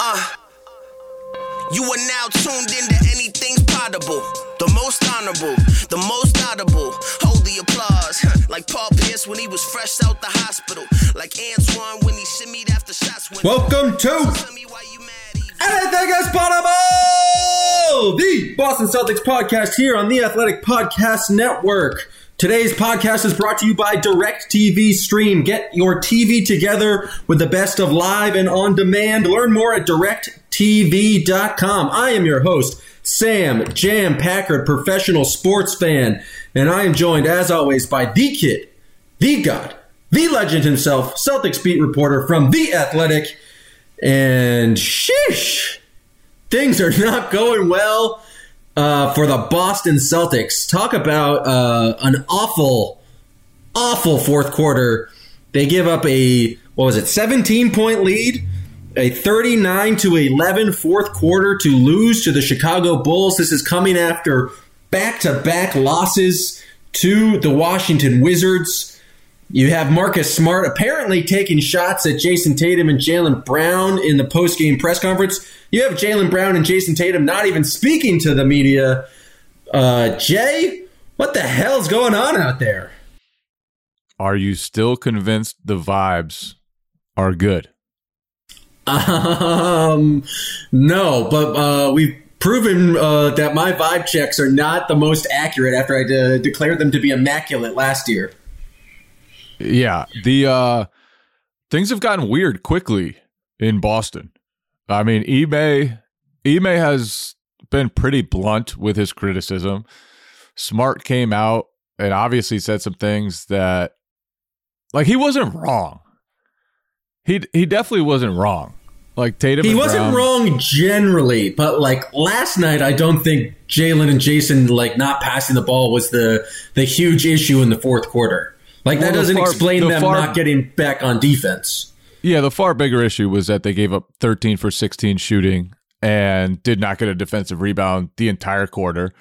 Uh, you are now tuned into anything's potable. The most honorable, the most audible. Hold the applause. like Paul Pierce when he was fresh out the hospital. Like Antoine when he shimmied after shots. When Welcome to Tell me why you mad, he- Anything is Potable, the Boston Celtics podcast here on the Athletic Podcast Network. Today's podcast is brought to you by DirecTV Stream. Get your TV together with the best of live and on demand. Learn more at DirecTV.com. I am your host, Sam Jam Packard, professional sports fan, and I am joined, as always, by the kid, the god, the legend himself, Celtics beat reporter from The Athletic. And sheesh, things are not going well uh, for the Boston Celtics. Talk about uh, an awful, awful fourth quarter. They give up a what was it, 17 point lead, a 39 to 11 fourth quarter to lose to the Chicago Bulls. This is coming after back to back losses to the Washington Wizards. You have Marcus Smart apparently taking shots at Jayson Tatum and Jaylen Brown in the post-game press conference. You have Jaylen Brown and Jayson Tatum not even speaking to the media. Uh, Jay, what the hell's going on out there? Are you still convinced the vibes are good? Um, no, but uh, we've proven uh, that my vibe checks are not the most accurate after I de- declared them to be immaculate last year. Yeah, the uh things have gotten weird quickly in Boston. I mean, Ime Ime has been pretty blunt with his criticism. Smart came out and obviously said some things that like he wasn't wrong. He he definitely wasn't wrong. Like Tatum He wasn't Brown- wrong generally, but like last night, I don't think Jaylen and Jayson like not passing the ball was the the huge issue in the fourth quarter. Like that Well, the doesn't far- explain the them far- not getting back on defense. Yeah, the far bigger issue was that they gave up 13 for 16 shooting and did not get a defensive rebound the entire quarter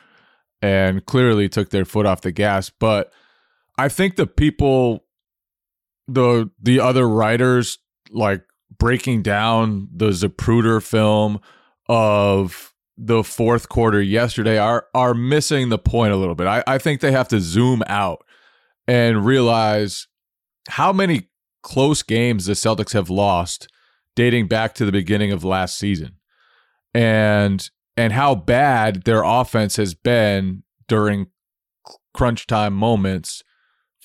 and clearly took their foot off the gas. But I think the people, the the other writers, like breaking down the Zapruder film of the fourth quarter yesterday are are missing the point a little bit. I, I think they have to zoom out and realize how many close games the Celtics have lost dating back to the beginning of last season. And and how bad their offense has been during crunch time moments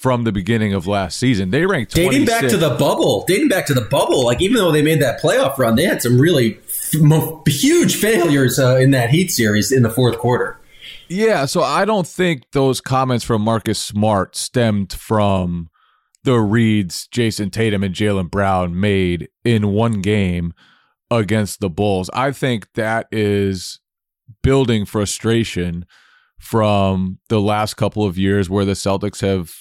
from the beginning of last season. They ranked Dating back to the bubble, dating back to the bubble, like even though they made that playoff run, they had some really f- huge failures uh, in that Heat series in the fourth quarter. Yeah, so I don't think those comments from Marcus Smart stemmed from the reads Jayson Tatum and Jaylen Brown made in one game against the Bulls. I think that is building frustration from the last couple of years where the Celtics have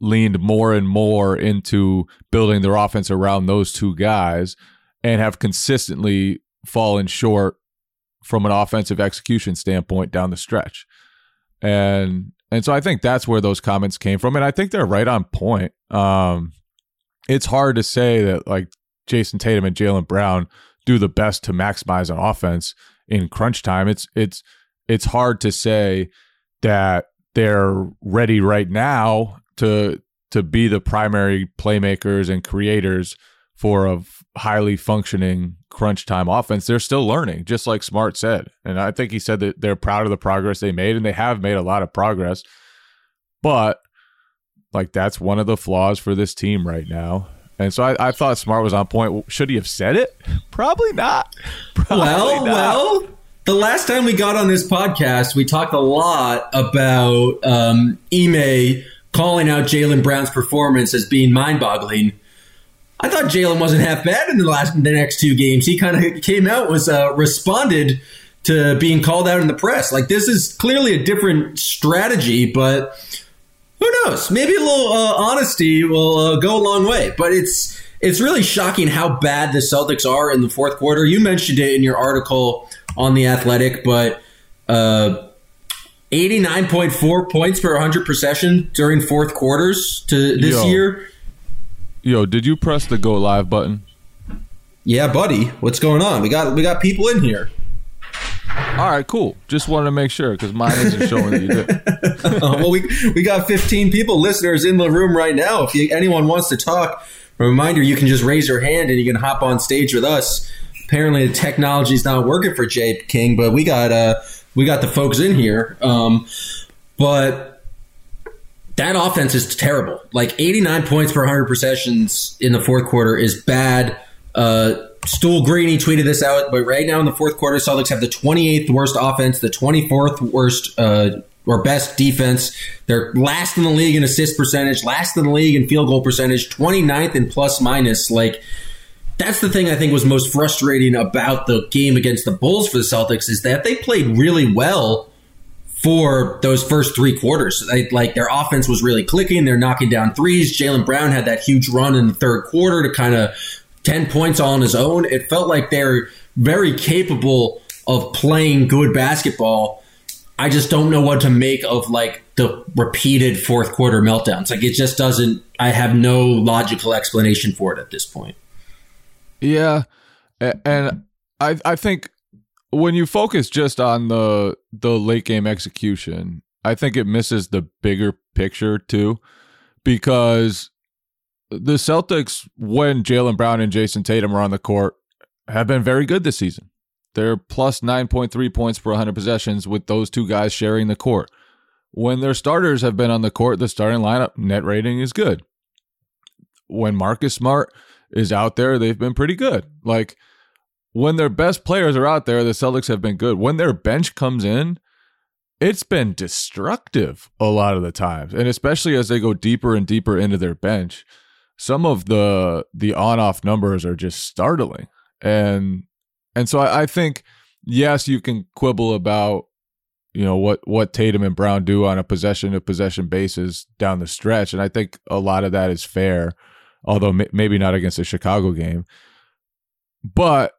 leaned more and more into building their offense around those two guys and have consistently fallen short from an offensive execution standpoint down the stretch. And and so I think that's where those comments came from and I think they're right on point. Um it's hard to say that like Jayson Tatum and Jaylen Brown do the best to maximize an offense in crunch time. It's it's it's hard to say that they're ready right now to to be the primary playmakers and creators for a highly functioning crunch time offense. They're still learning, just like Smart said. And I think he said that they're proud of the progress they made, and they have made a lot of progress. But like that's one of the flaws for this team right now. And so I, I thought Smart was on point. Should he have said it? Probably not. Probably well, not. well, the last time we got on this podcast, we talked a lot about um, Ime calling out Jaylen Brown's performance as being mind-boggling. I thought Jaylen wasn't half bad in the last the next two games. He kind of came out was uh, responded to being called out in the press. Like this is clearly a different strategy, but who knows? Maybe a little uh, honesty will uh, go a long way. But it's it's really shocking how bad the Celtics are in the fourth quarter. You mentioned it in your article on the Athletic, but uh, 89.4 points per 100 possession during fourth quarters to this Yo. year. Yo, did you press the go live button? Yeah, buddy, what's going on? We got we got people in here. All right, cool. Just wanted to make sure because mine isn't showing that you did. Uh, well, we we got 15 people, listeners, in the room right now. If you, anyone wants to talk, a reminder: you can just raise your hand and you can hop on stage with us. Apparently, the technology's not working for Jay King, but we got uh we got the folks in here. Um, but that offense is terrible. Like 89 points per 100 possessions in the fourth quarter is bad. Uh, Stool Greeny tweeted this out, but right now in the fourth quarter, Celtics have the 28th worst offense, the 24th worst uh, or best defense. They're last in the league in assist percentage, last in the league in field goal percentage, 29th in plus minus. Like, that's the thing I think was most frustrating about the game against the Bulls for the Celtics is that they played really well for those first three quarters. They, like their offense was really clicking. They're knocking down threes. Jaylen Brown had that huge run in the third quarter to kind of 10 points all on his own. It felt like they're very capable of playing good basketball. I just don't know what to make of like the repeated fourth quarter meltdowns. Like it just doesn't, I have no logical explanation for it at this point. Yeah, and I I think when you focus just on the the late game execution, I think it misses the bigger picture too, because the Celtics, when Jaylen Brown and Jayson Tatum are on the court, have been very good this season. They're plus nine point three points per 100 possessions with those two guys sharing the court. When their starters have been on the court, the starting lineup net rating is good. When Marcus Smart is out there, they've been pretty good. Like when their best players are out there, the Celtics have been good. When their bench comes in, it's been destructive a lot of the times. And especially as they go deeper and deeper into their bench, some of the the on-off numbers are just startling. And and so I, I think yes, you can quibble about you know what what Tatum and Brown do on a possession to possession basis down the stretch, and I think a lot of that is fair, although m- maybe not against the Chicago game. But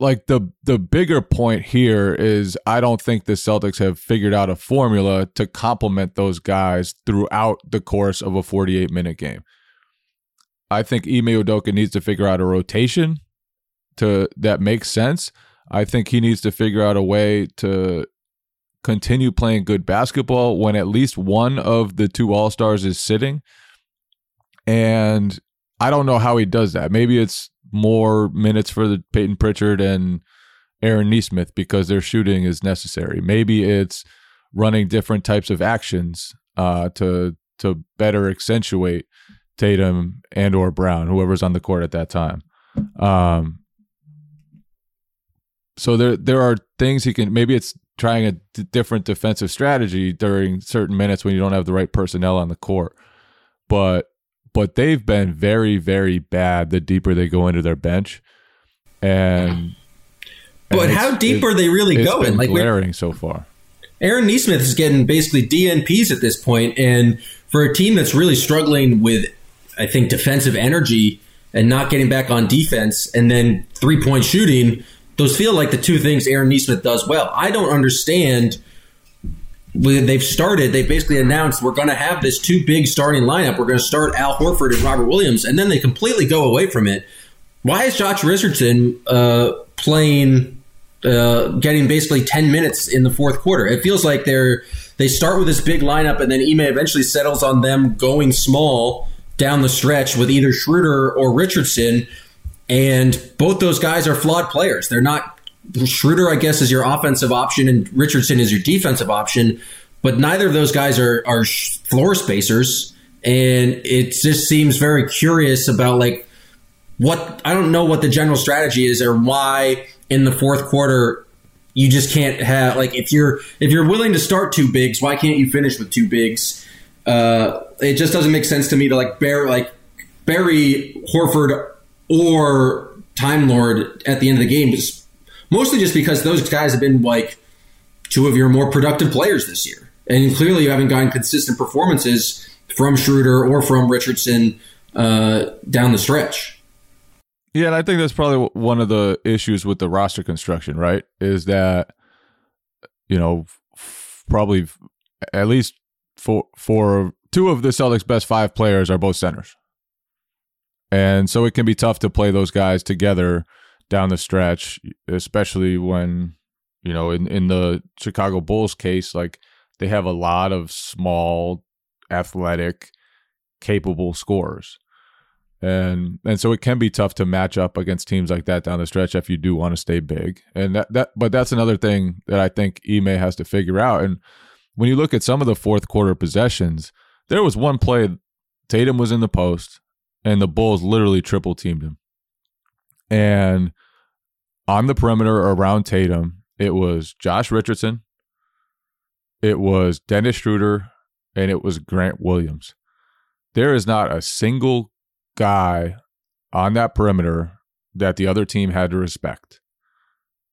like the the bigger point here is I don't think the Celtics have figured out a formula to complement those guys throughout the course of a 48 minute game. I think Ime Udoka needs to figure out a rotation to that makes sense. I think he needs to figure out a way to continue playing good basketball when at least one of the two All Stars is sitting. And I don't know how he does that. Maybe it's more minutes for the Payton Pritchard and Aaron Nesmith because their shooting is necessary. Maybe it's running different types of actions uh, to to better accentuate Tatum and or Brown, whoever's on the court at that time. Um, so there there are things he can maybe it's trying a d- different defensive strategy during certain minutes when you don't have the right personnel on the court. But but they've been very very bad the deeper they go into their bench. And But and how deep are they really going? Like, we're- glaring so far. Aaron Nesmith is getting basically DNPs at this point, and for a team that's really struggling with, I think, defensive energy and not getting back on defense, and then three point shooting, those feel like the two things Aaron Nesmith does well. I don't understand. They've started. They basically announced we're going to have this two big starting lineup. We're going to start Al Horford and Robert Williams, and then they completely go away from it. Why is Josh Richardson uh, playing uh, getting basically 10 minutes in the fourth quarter. It feels like they're they start with this big lineup and then Ime eventually settles on them going small down the stretch with either Schroeder or Richardson. And both those guys are flawed players. They're not Schroeder, I guess, is your offensive option and Richardson is your defensive option, but neither of those guys are are floor spacers. And it just seems very curious about like what I don't know what the general strategy is or why in the fourth quarter you just can't have like if you're if you're willing to start two bigs, why can't you finish with two bigs? Uh, it just doesn't make sense to me to like bear like bury Horford or Time Lord at the end of the game. Just, mostly just because those guys have been like two of your more productive players this year, and clearly you haven't gotten consistent performances from Schroeder or from Richardson uh, down the stretch. Yeah, and I think that's probably one of the issues with the roster construction, right? Is that you know f- probably f- at least for for two of the Celtics' best five players are both centers, and so it can be tough to play those guys together down the stretch, especially when you know in in the Chicago Bulls case, like they have a lot of small, athletic, capable scorers and and so it can be tough to match up against teams like that down the stretch if you do want to stay big. And that that but that's another thing that I think Ime has to figure out. And when you look at some of the fourth quarter possessions, there was one play Tatum was in the post and the Bulls literally triple teamed him. And on the perimeter around Tatum, it was Josh Richardson, it was Dennis Schroeder, and it was Grant Williams. There is not a single guy on that perimeter that the other team had to respect.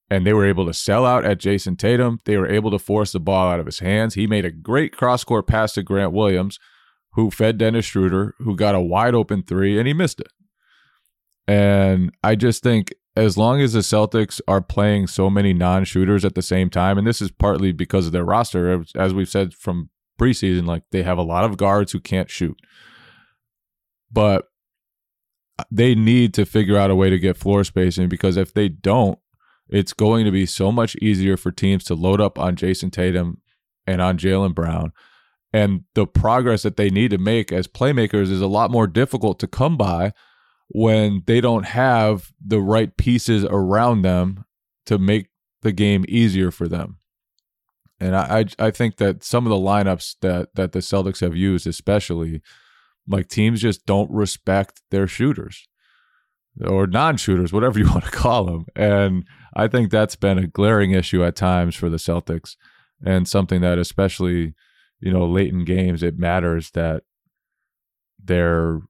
And they were able to sell out at Jayson Tatum. They were able to force the ball out of his hands. He made a great cross court pass to Grant Williams, who fed Dennis Schroeder, who got a wide open three, and he missed it. And I just think as long as the Celtics are playing so many non shooters at the same time, and this is partly because of their roster, as we've said from preseason, like they have a lot of guards who can't shoot. But they need to figure out a way to get floor spacing because if they don't, it's going to be so much easier for teams to load up on Jayson Tatum and on Jaylen Brown. And the progress that they need to make as playmakers is a lot more difficult to come by when they don't have the right pieces around them to make the game easier for them. And I, I, I think that some of the lineups that that the Celtics have used, especially like teams just don't respect their shooters or non-shooters, whatever you want to call them. And I think that's been a glaring issue at times for the Celtics and something that especially, you know, late in games it matters that their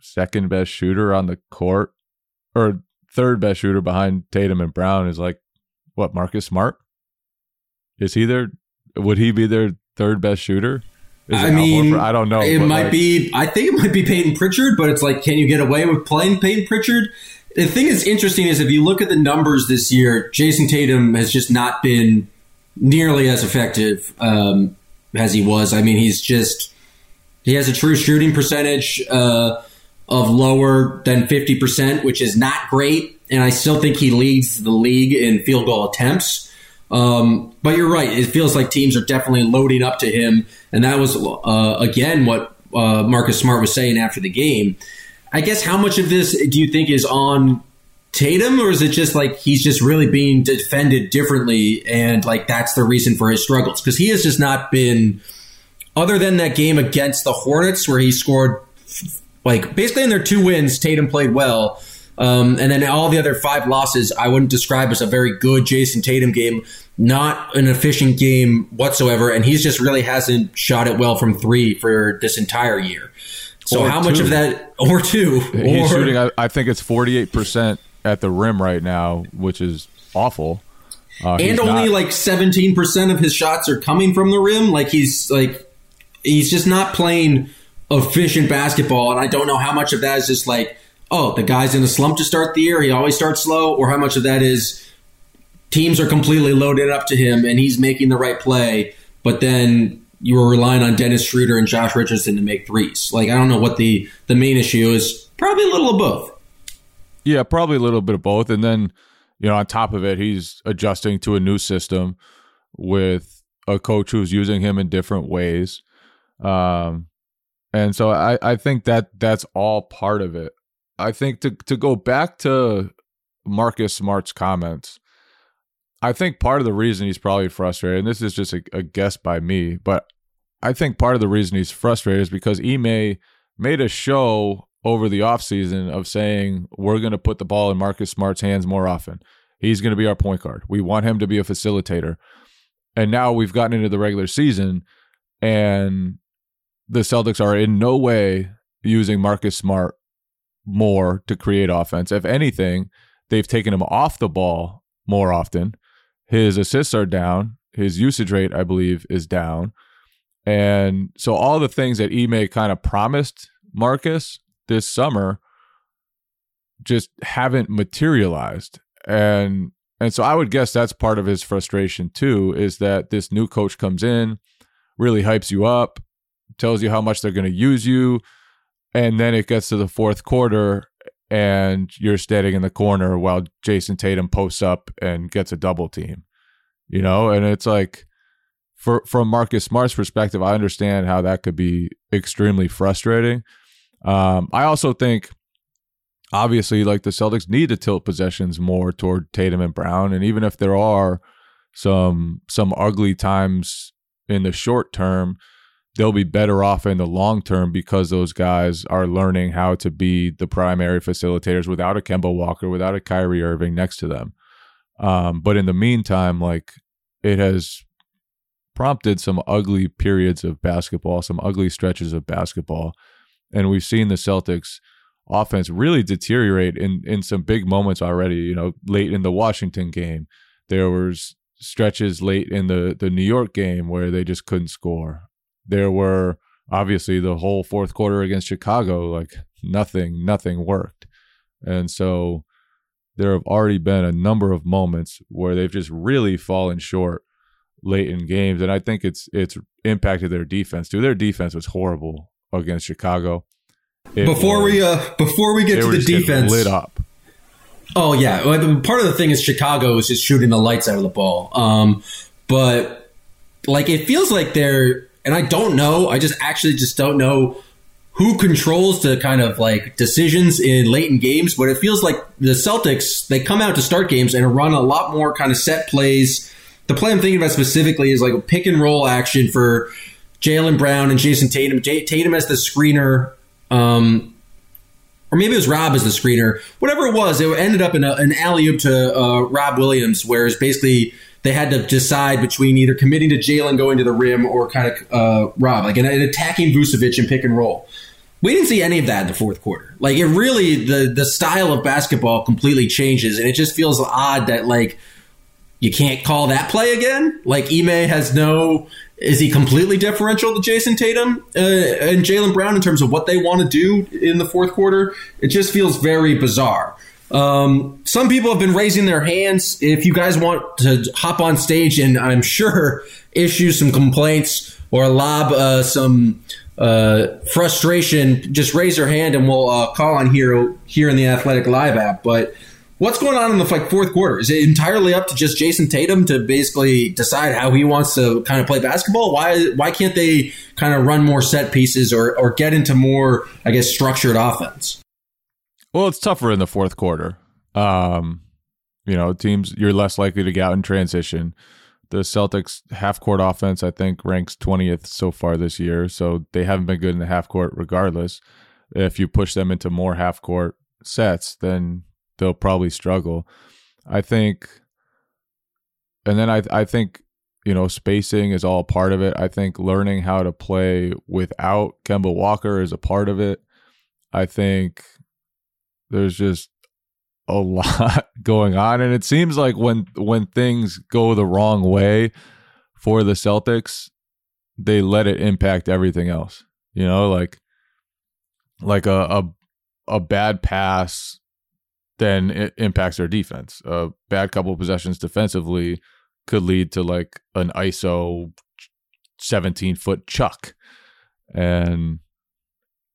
second best shooter on the court or third best shooter behind Tatum and Brown is like what, Marcus Smart? Is he their would he be their third best shooter? I mean, I don't know. It might like, be. I think it might be Payton Pritchard, but it's like, can you get away with playing Payton Pritchard? The thing that's interesting is if you look at the numbers this year, Jayson Tatum has just not been nearly as effective um, as he was. I mean, he's just he has a true shooting percentage uh, of lower than fifty percent, which is not great. And I still think he leads the league in field goal attempts. Um, but you're right. It feels like teams are definitely loading up to him, and that was uh, again what uh, Marcus Smart was saying after the game. I guess how much of this do you think is on Tatum, or is it just like he's just really being defended differently, and like that's the reason for his struggles? Because he has just not been, other than that game against the Hornets where he scored, like basically in their two wins, Tatum played well. Um, and then all the other five losses, I wouldn't describe as a very good Jayson Tatum game. Not an efficient game whatsoever, and he's just really hasn't shot it well from three for this entire year. So or how two. much of that, or two, he's or, shooting? I, I think it's forty-eight percent at the rim right now, which is awful. Uh, and only not, like seventeen percent of his shots are coming from the rim. Like he's like he's just not playing efficient basketball, and I don't know how much of that is just like oh, the guy's in a slump to start the year. He always starts slow, or how much of that is teams are completely loaded up to him and he's making the right play, but then you were relying on Dennis Schroeder and Josh Richardson to make threes. Like I don't know what the the main issue is. Probably a little of both. Yeah, probably a little bit of both, and then you know on top of it, he's adjusting to a new system with a coach who's using him in different ways. Um, and so I, I think that that's all part of it. I think to to go back to Marcus Smart's comments, I think part of the reason he's probably frustrated, and this is just a, a guess by me, but I think part of the reason he's frustrated is because Ime made a show over the offseason of saying we're going to put the ball in Marcus Smart's hands more often. He's going to be our point guard. We want him to be a facilitator. And now we've gotten into the regular season and the Celtics are in no way using Marcus Smart more to create offense. If anything, they've taken him off the ball more often. His assists are down. His usage rate, I believe, is down. And so all the things that Ime kind of promised Marcus this summer just haven't materialized. And and so I would guess that's part of his frustration too, is that this new coach comes in, really hypes you up, tells you how much they're going to use you, and then it gets to the fourth quarter and you're standing in the corner while Jayson Tatum posts up and gets a double team. You know, and it's like for from Marcus Smart's perspective, I understand how that could be extremely frustrating. Um, I also think obviously like the Celtics need to tilt possessions more toward Tatum and Brown. And even if there are some some ugly times in the short term, they'll be better off in the long term because those guys are learning how to be the primary facilitators without a Kemba Walker, without a Kyrie Irving next to them. Um, but in the meantime, like it has prompted some ugly periods of basketball, some ugly stretches of basketball. And we've seen the Celtics offense really deteriorate in in some big moments already. You know, late in the Washington game, there was stretches late in the the New York game where they just couldn't score. There were obviously the whole fourth quarter against Chicago, like nothing, nothing worked, and so there have already been a number of moments where they've just really fallen short late in games, and I think it's it's impacted their defense too. Their defense was horrible against Chicago. It before was, we uh before we get to the defense, lit up. Oh yeah, part of the thing is Chicago is just shooting the lights out of the ball. Um, but like it feels like they're, and I don't know. I just actually just don't know who controls the kind of like decisions in late in games. But it feels like the Celtics they come out to start games and run a lot more kind of set plays. The play I'm thinking about specifically is like a pick and roll action for Jaylen Brown and Jayson Tatum. J- Tatum as the screener um, or maybe it was Rob as the screener. Whatever it was, it ended up in a, an alley oop to uh, Rob Williams, where it's basically they had to decide between either committing to Jaylen going to the rim or kind of uh, Rob, like an, an attacking Vucevic and pick and roll. We didn't see any of that in the fourth quarter. Like it really, the the style of basketball completely changes, and it just feels odd that like you can't call that play again. Like Ime has no is he completely differential to Jayson Tatum uh, and Jaylen Brown in terms of what they want to do in the fourth quarter? It just feels very bizarre. Um, some people have been raising their hands. If you guys want to hop on stage and I'm sure issue some complaints or lob uh, some uh, frustration, just raise your hand and we'll uh, call on here here in the Athletic Live app. But What's going on in the like fourth quarter? Is it entirely up to just Jayson Tatum to basically decide how he wants to kind of play basketball? Why why can't they kind of run more set pieces or or get into more I guess structured offense? Well, it's tougher in the fourth quarter. Um, you know, teams you're less likely to get out in transition. The Celtics half court offense, I think, ranks 20th so far this year. So they haven't been good in the half court regardless. If you push them into more half court sets, then they'll probably struggle. I think, and then I I think you know spacing is all part of it. I think learning how to play without Kemba Walker is a part of it. I think there's just a lot going on, and it seems like when when things go the wrong way for the Celtics, they let it impact everything else. You know, like like a a, a bad pass then it impacts their defense. A bad couple of possessions defensively could lead to like an ISO 17 foot chuck. And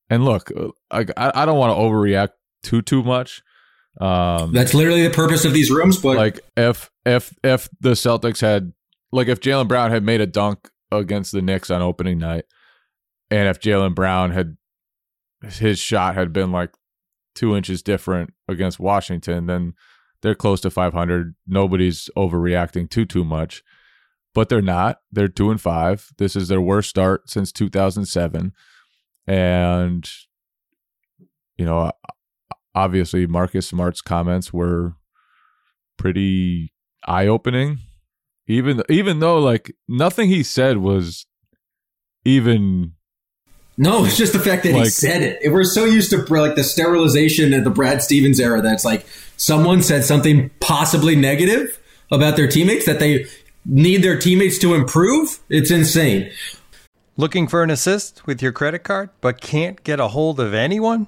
and look, I I don't want to overreact too too much. Um, That's literally the purpose of these rooms. But like if if if the Celtics had like if Jaylen Brown had made a dunk against the Knicks on opening night, and if Jaylen Brown had his shot had been like two inches different against Washington, then they're close to 500. Nobody's overreacting too too much, but they're not. They're two and five. This is their worst start since 2007, and you know, obviously Marcus Smart's comments were pretty eye opening. Even even though like nothing he said was even No, it's just the fact that he said it. We're so used to like the sterilization of the Brad Stevens era that's like someone said something possibly negative about their teammates that they need their teammates to improve. It's insane. Looking for an assist with your credit card but can't get a hold of anyone?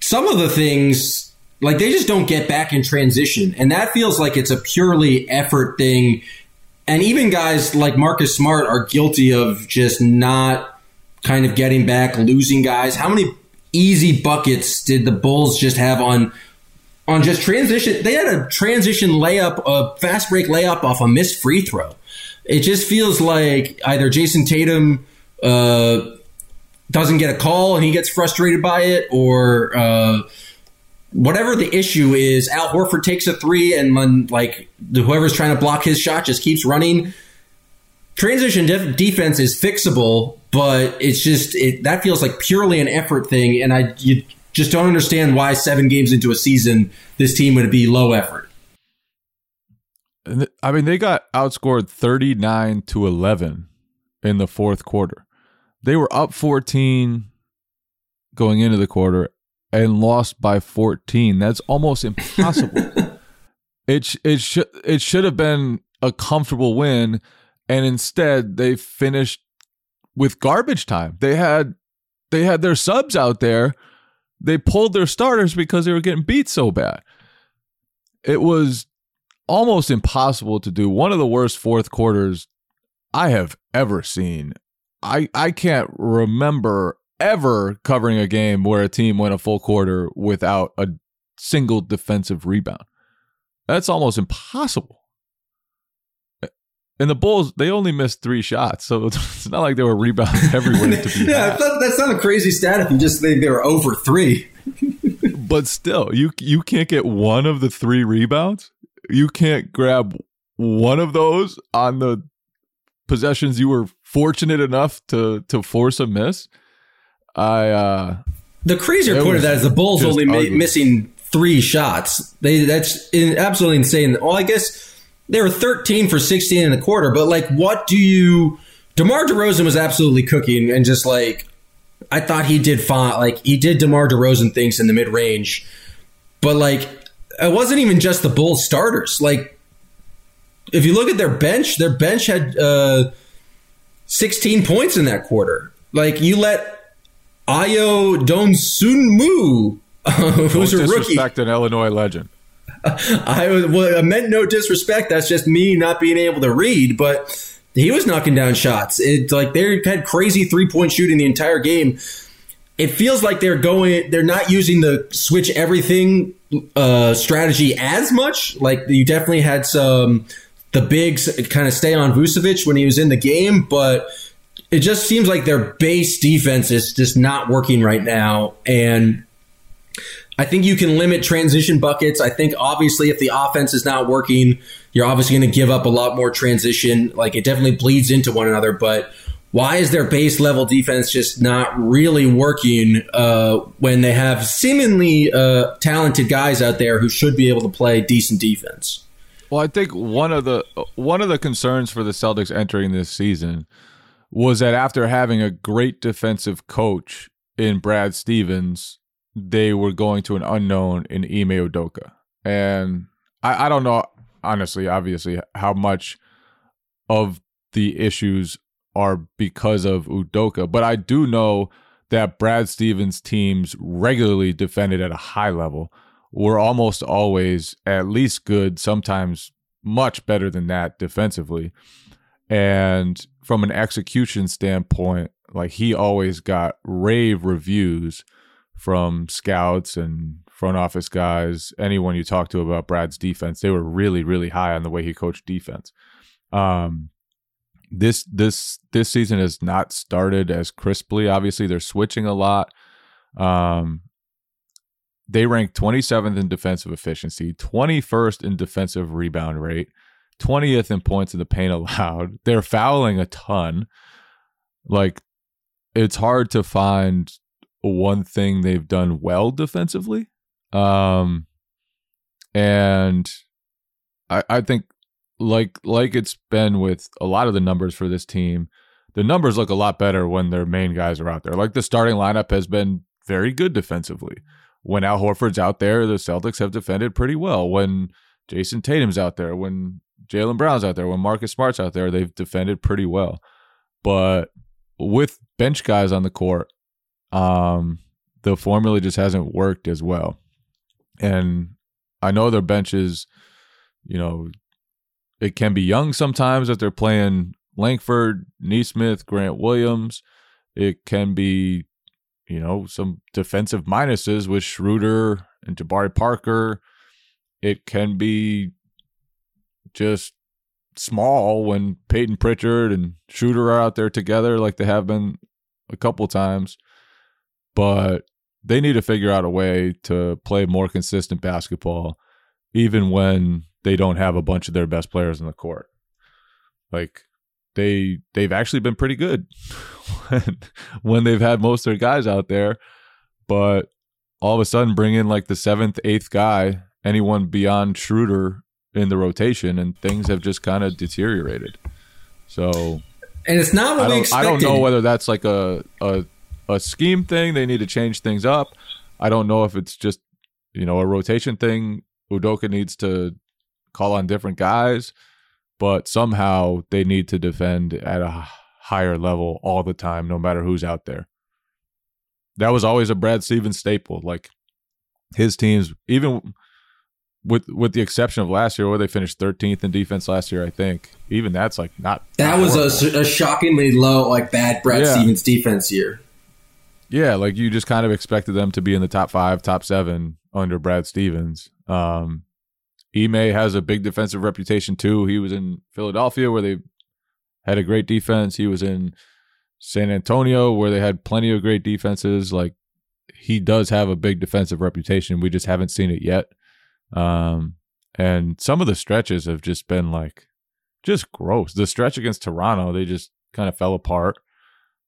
some of the things like they just don't get back in transition. And that feels like it's a purely effort thing. And even guys like Marcus Smart are guilty of just not kind of getting back losing guys. How many easy buckets did the Bulls just have on on just transition? They had a transition layup a fast break layup off a missed free throw. It just feels like either Jayson Tatum uh doesn't get a call and he gets frustrated by it, or uh, whatever the issue is, Al Horford takes a three and when like whoever's trying to block his shot just keeps running. Transition def- defense is fixable, but it's just it, that feels like purely an effort thing, and I you just don't understand why seven games into a season this team would be low effort. I mean, they got outscored 39 to 11 in the fourth quarter. They were up 14 going into the quarter and lost by 14. That's almost impossible. it sh- it should it should have been a comfortable win and instead they finished with garbage time. They had they had their subs out there. They pulled their starters because they were getting beat so bad. It was almost impossible to do. One of the worst fourth quarters I have ever seen. I I can't remember ever covering a game where a team went a full quarter without a single defensive rebound. That's almost impossible. And the Bulls, they only missed three shots, so it's not like they were rebounding everywhere to be yeah, that's not a crazy stat if you just think they were over three. But still, you you can't get one of the three rebounds. You can't grab one of those on the possessions you were fortunate enough to to force a miss. I uh The crazier part of that is the Bulls only ma- missing three shots. They that's in, absolutely insane. Well, I guess they were 13 for 16 in the quarter, but like, what do you? DeMar DeRozan was absolutely cooking, and just like I thought he did fine. Like he did DeMar DeRozan things in the mid range, but like it wasn't even just the Bulls starters. Like if you look at their bench, their bench had uh, 16 points in that quarter. Like you let Ayo Donsunmu, who's don't a rookie. disrespect an Illinois legend. I, was- well, I meant no disrespect. That's just me not being able to read, but he was knocking down shots. It's like they had crazy three point shooting the entire game. It feels like they're going, they're not using the switch everything uh, strategy as much. Like you definitely had some the bigs kind of stay on Vucevic when he was in the game, but it just seems like their base defense is just not working right now. And I think you can limit transition buckets. I think obviously if the offense is not working, you're obviously going to give up a lot more transition. Like it definitely bleeds into one another. But why is their base level defense just not really working uh, when they have seemingly uh, talented guys out there who should be able to play decent defense? Well, I think one of the one of the concerns for the Celtics entering this season was that after having a great defensive coach in Brad Stevens, they were going to an unknown in Ime Udoka. And I, I don't know, honestly, obviously, how much of the issues are because of Udoka, but I do know that Brad Stevens teams regularly defended at a high level were almost always at least good, sometimes much better than that defensively. And from an execution standpoint, like he always got rave reviews from scouts and front office guys, anyone you talk to about Brad's defense, they were really, really high on the way he coached defense. Um, this this this season has not started as crisply. Obviously, they're switching a lot. Um, they rank 27th in defensive efficiency, 21st in defensive rebound rate, 20th in points in the paint allowed. They're fouling a ton. Like it's hard to find one thing they've done well defensively. Um and I I think like like it's been with a lot of the numbers for this team, the numbers look a lot better when their main guys are out there. Like the starting lineup has been very good defensively. When Al Horford's out there, the Celtics have defended pretty well. When Jayson Tatum's out there, when Jaylen Brown's out there, when Marcus Smart's out there, they've defended pretty well. But with bench guys on the court, um, the formula just hasn't worked as well. And I know their benches, you know, it can be young sometimes if they're playing Langford, Nesmith, Grant Williams. It can be, you know, some defensive minuses with Schroeder and Jabari Parker. It can be just small when Payton Pritchard and Schroeder are out there together, like they have been a couple times. But they need to figure out a way to play more consistent basketball, even when they don't have a bunch of their best players in the court. Like they they've actually been pretty good when, when they've had most of their guys out there, but all of a sudden bring in like the seventh, eighth guy, anyone beyond Schroeder in the rotation, and things have just kind of deteriorated. So, and it's not what I don't, I don't know whether that's like a, a a scheme thing. They need to change things up. I don't know if it's just you know a rotation thing. Udoka needs to call on different guys, but somehow they need to defend at a higher level all the time, no matter who's out there. That was always a Brad Stevens staple. Like his teams, even with with the exception of last year, where they finished 13th in defense last year, I think. Even that's like not that was a, a shockingly low, like bad Brad Yeah. Stevens defense year. Yeah, like you just kind of expected them to be in the top five, top seven under Brad Stevens. Um, Ime has a big defensive reputation too. He was in Philadelphia where they had a great defense. He was in San Antonio where they had plenty of great defenses. Like he does have a big defensive reputation. We just haven't seen it yet. Um, and some of the stretches have just been like just gross. The stretch against Toronto, they just kind of fell apart.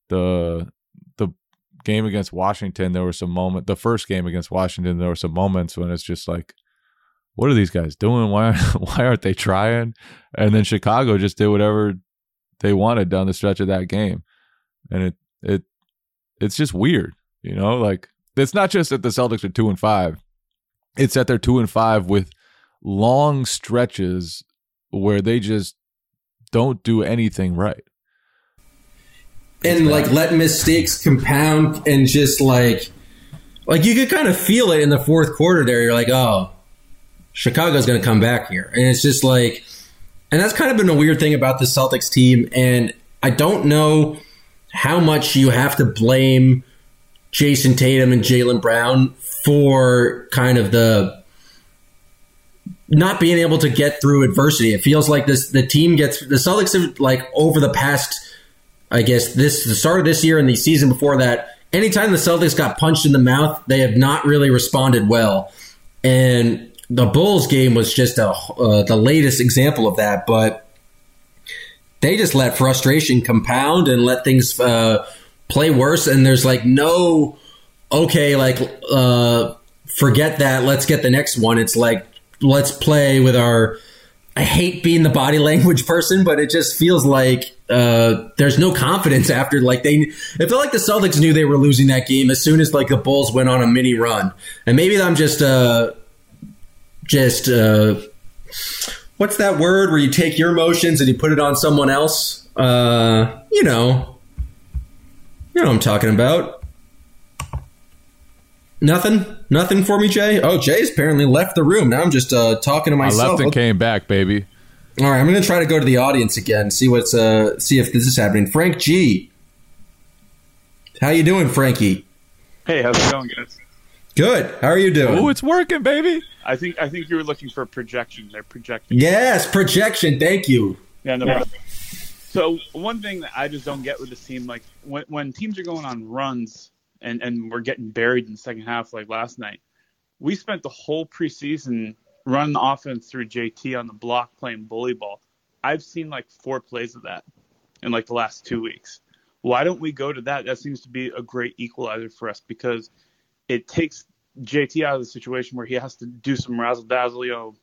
The the game against Washington, there were some moment. The first game against Washington, there were some moments when it's just like, what are these guys doing? Why why aren't they trying? And then Chicago just did whatever they wanted down the stretch of that game, and it it it's just weird, you know. Like it's not just that the Celtics are two and five; it's that they're two and five with long stretches where they just don't do anything right. and like let mistakes compound and just like like you could kind of feel it in the fourth quarter there you're like oh chicago's gonna come back here. And it's just like and that's kind of been a weird thing about the celtics team. And i don't know how much you have to blame jayson tatum and jaylen brown for kind of the not being able to get through adversity. It feels like this the team gets the celtics have like over the past I guess this the start of this year and the season before that, anytime the Celtics got punched in the mouth, they have not really responded well. And the Bulls game was just a uh, the latest example of that. But they just let frustration compound and let things uh, play worse. And there's like no okay, like uh, forget that. Let's get the next one. It's like let's play with our. I hate being the body language person, but it just feels like uh, there's no confidence after. Like they, it felt like the Celtics knew they were losing that game as soon as like the Bulls went on a mini run, and maybe I'm just uh, just uh, what's that word where you take your emotions and you put it on someone else? Uh, you know, you know what I'm talking about. Nothing, nothing for me, Jay. Oh, Jay's apparently left the room. Now I'm just uh, talking to I myself. left and came back, baby. All right, I'm going to try to go to the audience again, see what's uh, see if this is happening. Frank G, how you doing, Frankie? Hey, how's it going, guys? Good. How are you doing? Oh, it's working, baby. I think I think you were looking for projection. They're projecting. yes, projection. Thank you. Yeah, no problem. So one thing that I just don't get with this team, like when when teams are going on runs and and we're getting buried in the second half, like last night, we spent the whole preseason running the offense through JT on the block playing bully ball. I've seen like four plays of that in like the last two weeks. Why don't we go to that? That seems to be a great equalizer for us because it takes JT out of the situation where he has to do some razzle dazzle, you know,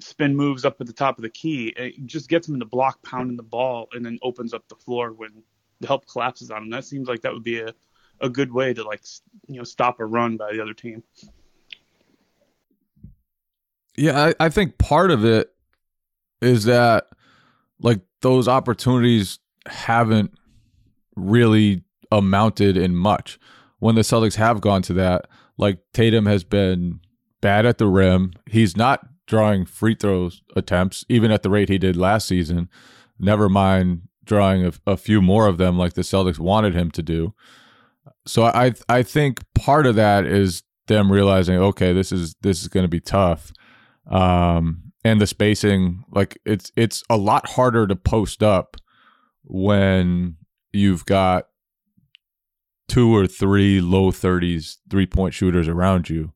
spin moves up at the top of the key. It just gets him in the block, pounding the ball, and then opens up the floor when the help collapses on him. That seems like that would be a, a good way to like you know stop a run by the other team. Yeah, I, I think part of it is that like those opportunities haven't really amounted in much. When the Celtics have gone to that, like Tatum has been bad at the rim. He's not drawing free throws attempts, even at the rate he did last season. Never mind drawing a, a few more of them like the Celtics wanted him to do. So I I think part of that is them realizing, okay, this is this is going to be tough um, and the spacing like it's it's a lot harder to post up when you've got two or three low 30s three point shooters around you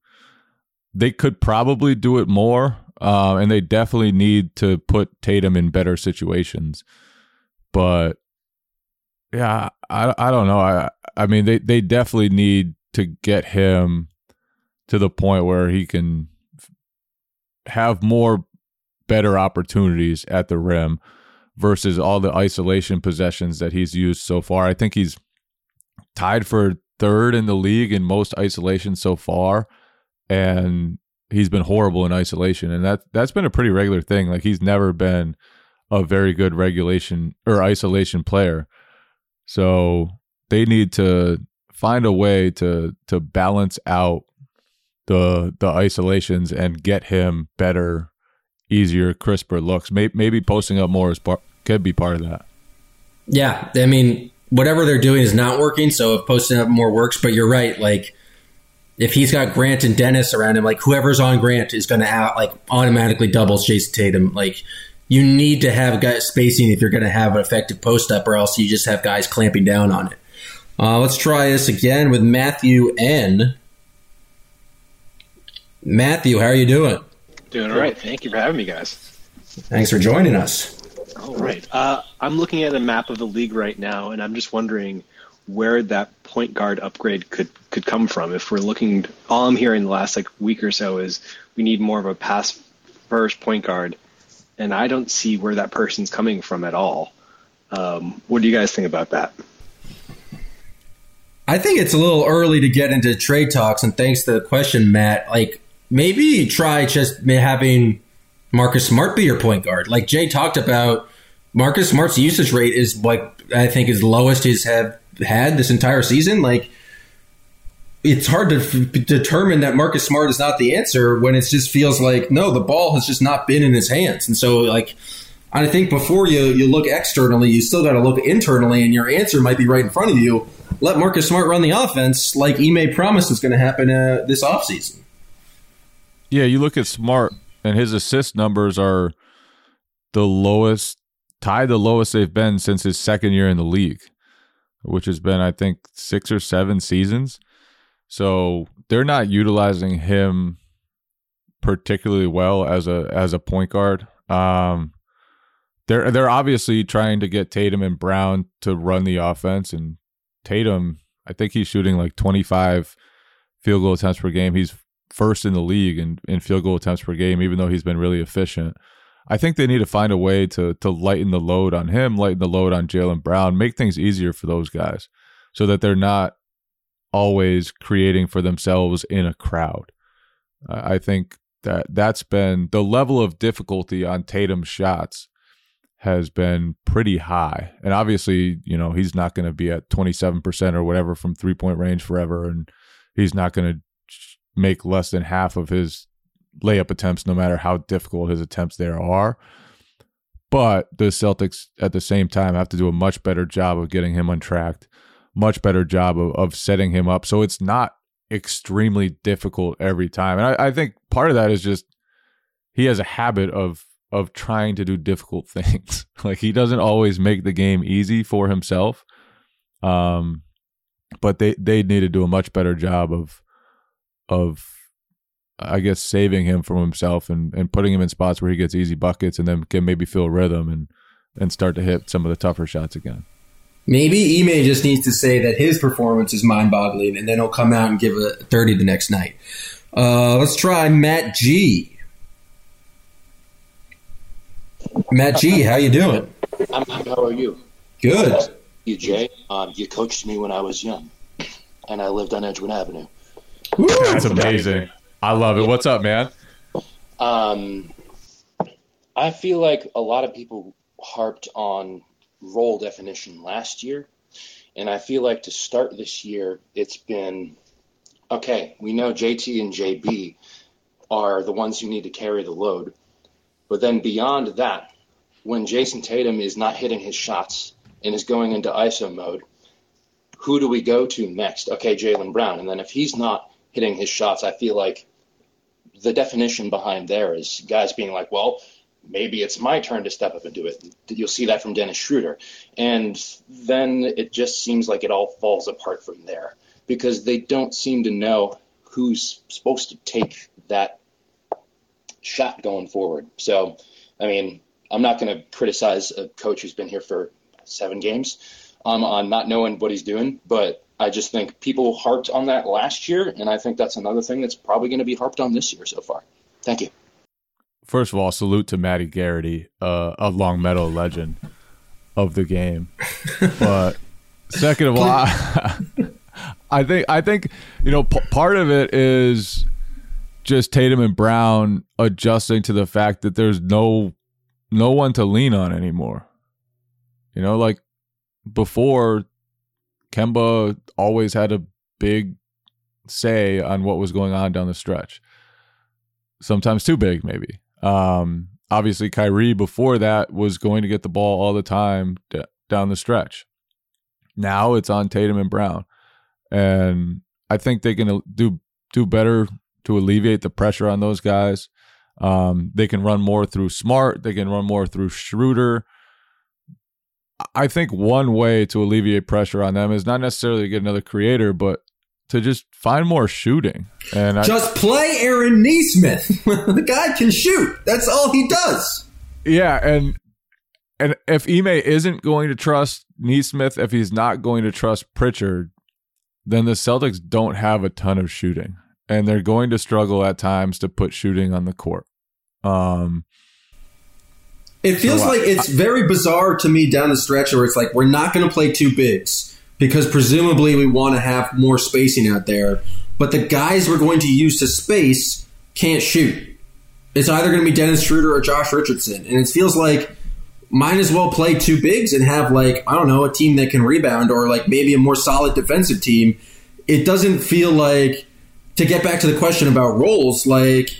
they could probably do it more uh, and they definitely need to put tatum in better situations but yeah i, I don't know i i mean they, they definitely need to get him to the point where he can have more better opportunities at the rim versus all the isolation possessions that he's used so far. I think he's tied for third in the league in most isolation so far and he's been horrible in isolation and that that's been a pretty regular thing. Like he's never been a very good regulation or isolation player. So they need to find a way to to balance out the the isolations and get him better, easier, crisper looks. Maybe, maybe posting up more is part, could be part of that. Yeah, I mean, whatever they're doing is not working. So if posting up more works, but you're right. Like if he's got Grant and Dennis around him, like whoever's on Grant is going to have like automatically doubles Jayson Tatum. Like you need to have guys spacing if you're going to have an effective post up, or else you just have guys clamping down on it. Uh, let's try this again with Matthew N. Matthew, how are you doing? Doing all right. Thank you for having me, guys. Thanks for joining us. All right. Uh, I'm looking at a map of the league right now, and I'm just wondering where that point guard upgrade could could come from. If we're looking, all I'm hearing the last like week or so is we need more of a pass first point guard, and I don't see where that person's coming from at all. Um, what do you guys think about that? I think it's a little early to get into trade talks, and thanks to the question, Matt. Like maybe try just having Marcus Smart be your point guard. Like Jay talked about, Marcus Smart's usage rate is like I think is lowest he's have had this entire season. Like it's hard to f- determine that Marcus Smart is not the answer when it just feels like no, the ball has just not been in his hands, and so like. I think before you, you look externally, you still got to look internally, and your answer might be right in front of you. Let Marcus Smart run the offense like Ime promised is going to happen uh, this offseason. Yeah, you look at Smart, and his assist numbers are the lowest, tied the lowest they've been since his second year in the league, which has been, I think, six or seven seasons. So they're not utilizing him particularly well as a as a point guard. Um, they're they're obviously trying to get Tatum and Brown to run the offense, and Tatum, I think he's shooting like twenty five field goal attempts per game. He's first in the league in, in field goal attempts per game, even though he's been really efficient. I think they need to find a way to to lighten the load on him, lighten the load on Jaylen Brown, make things easier for those guys, so that they're not always creating for themselves in a crowd. I think that that's been the level of difficulty on Tatum's shots has been pretty high. And obviously, you know, he's not going to be at 27% or whatever from three point range forever. And he's not going to make less than half of his layup attempts, no matter how difficult his attempts there are. But the Celtics at the same time have to do a much better job of getting him untracked, much better job of, of setting him up. So it's not extremely difficult every time. And I, I think part of that is just he has a habit of of trying to do difficult things. like he doesn't always make the game easy for himself. Um but they they need to do a much better job of of I guess saving him from himself and, and putting him in spots where he gets easy buckets and then can maybe feel rhythm and and start to hit some of the tougher shots again. Maybe Ime just needs to say that his performance is mind boggling and then he'll come out and give a 30 the next night. Uh, let's try Matt G. Matt G, how you doing? I'm good. How are you? Good. You, Jay. Um, you coached me when I was young, and I lived on Edgewood Avenue. That's amazing. I love it. What's up, man? Um, I feel like a lot of people harped on role definition last year, and I feel like to start this year, it's been okay. We know JT and JB are the ones who need to carry the load, but then beyond that, when Jayson Tatum is not hitting his shots and is going into ISO mode, who do we go to next? Okay, Jaylen Brown, and then if he's not hitting his shots, I feel like the definition behind there is guys being like, well, maybe it's my turn to step up and do it. You'll see that from Dennis Schroeder. And then it just seems like it all falls apart from there because they don't seem to know who's supposed to take that shot going forward. So, I mean, I'm not going to criticize a coach who's been here for seven games um, on not knowing what he's doing, but I just think people harped on that last year, and I think that's another thing that's probably going to be harped on this year so far. Thank you. First of all, salute to Matty Garrity, uh, a Longmeadow legend of the game. But second of all, I, I think I think you know p- part of it is just Tatum and Brown adjusting to the fact that there's no no one to lean on anymore. You know, like before Kemba always had a big say on what was going on down the stretch. Sometimes too big, maybe. Um, obviously, Kyrie before that was going to get the ball all the time d- down the stretch. Now it's on Tatum and Brown, and I think they can do do better to alleviate the pressure on those guys. Um, they can run more through Smart. They can run more through Schroeder. I think one way to alleviate pressure on them is not necessarily to get another creator, but to just find more shooting. And just I, play Aaron Nesmith. the guy can shoot. That's all he does. Yeah, and and if Ime isn't going to trust Nesmith, if he's not going to trust Pritchard, then the Celtics don't have a ton of shooting, and they're going to struggle at times to put shooting on the court. Um, it feels like it's very bizarre to me down the stretch where it's like we're not going to play two bigs because presumably we want to have more spacing out there, but the guys we're going to use to space can't shoot. It's either going to be Dennis Schroeder or Josh Richardson, and it feels like might as well play two bigs and have like I don't know a team that can rebound or like maybe a more solid defensive team. It doesn't feel like to get back to the question about roles like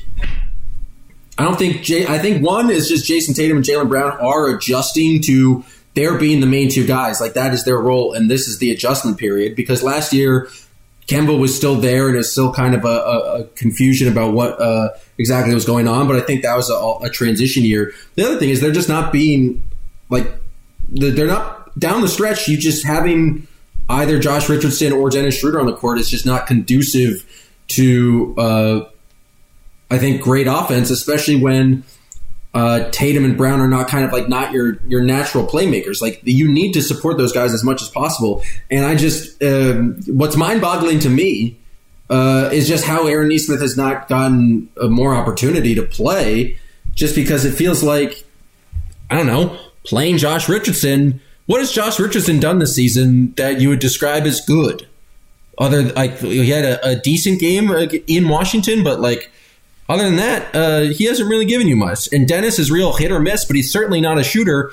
I don't think Jay. I think one is just Jayson Tatum and Jaylen Brown are adjusting to their being the main two guys. Like that is their role, and this is the adjustment period because last year Kemba was still there, and it's still kind of a, a, a confusion about what uh, exactly was going on. But I think that was a, a, transition year. The other thing is they're just not being like they're not down the stretch. You just having either Josh Richardson or Dennis Schroeder on the court is just not conducive to. Uh, I think, great offense, especially when uh, Tatum and Brown are not kind of like not your your natural playmakers. Like you need to support those guys as much as possible. And I just um, what's mind boggling to me uh, is just how Aaron Nesmith has not gotten more opportunity to play, just because it feels like I don't know playing Josh Richardson. What has Josh Richardson done this season that you would describe as good? Other like he had a, a decent game in Washington, but like other than that, uh, he hasn't really given you much. And Dennis is real hit or miss, but he's certainly not a shooter.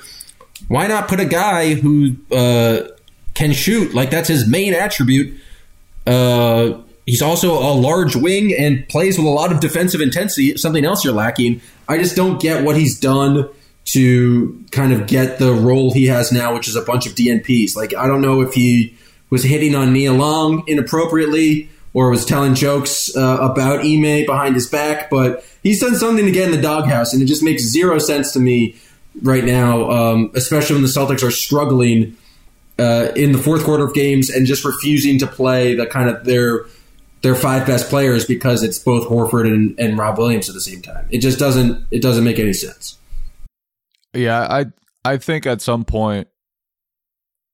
Why not put a guy who uh, can shoot? Like that's his main attribute. Uh, he's also a large wing and plays with a lot of defensive intensity, something else you're lacking. I just don't get what he's done to kind of get the role he has now, which is a bunch of DNPs. Like, I don't know if he was hitting on Nia Long inappropriately or was telling jokes uh, about Ime behind his back, but he's done something to get in the doghouse, and it just makes zero sense to me right now, um, especially when the Celtics are struggling uh, in the fourth quarter of games and just refusing to play the kind of their their five best players because it's both Horford and, and Rob Williams at the same time. It just doesn't it doesn't make any sense. Yeah, I I think at some point,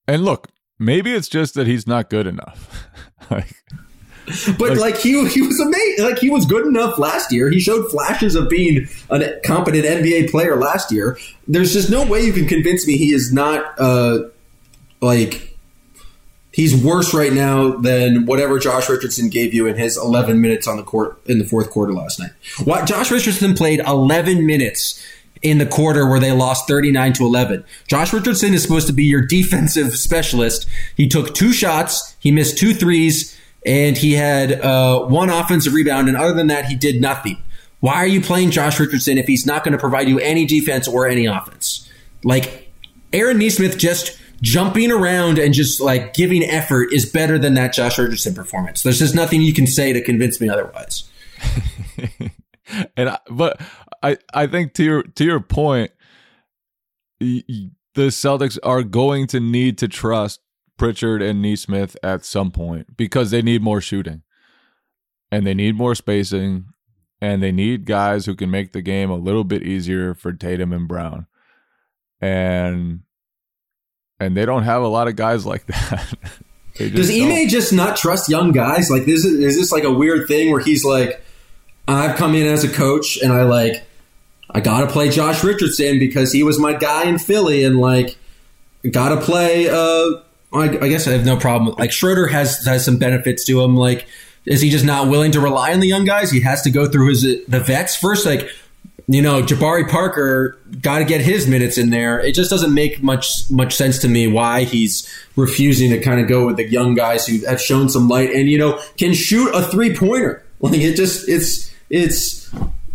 and look, maybe it's just that he's not good enough. like, but like, like, he he was amazing. Like he was good enough last year. He showed flashes of being a competent NBA player last year. There's just no way you can convince me he is not uh like he's worse right now than whatever Josh Richardson gave you in his 11 minutes on the court in the fourth quarter last night. What Josh Richardson played 11 minutes in the quarter where they lost 39 to 11. Josh Richardson is supposed to be your defensive specialist. He took two shots, he missed two threes, and he had uh, one offensive rebound. And other than that, he did nothing. Why are you playing Josh Richardson if he's not going to provide you any defense or any offense? Like Aaron Nesmith just jumping around and just like giving effort is better than that Josh Richardson performance. There's just nothing you can say to convince me otherwise. and I, but I I think to your to your point, the Celtics are going to need to trust Pritchard and Nesmith at some point because they need more shooting, and they need more spacing, and they need guys who can make the game a little bit easier for Tatum and Brown, and and they don't have a lot of guys like that. Does Ime don't. just not trust young guys? Like this is, is this like a weird thing where he's like, I've come in as a coach and I like I gotta play Josh Richardson because he was my guy in Philly and like gotta play uh I, I guess I have no problem. Like Schroeder has has some benefits to him. Like, is he just not willing to rely on the young guys? He has to go through his the vets first. Like, you know, Jabari Parker got to get his minutes in there. It just doesn't make much much sense to me why he's refusing to kind of go with the young guys who have shown some light and you know can shoot a three pointer. Like it just it's it's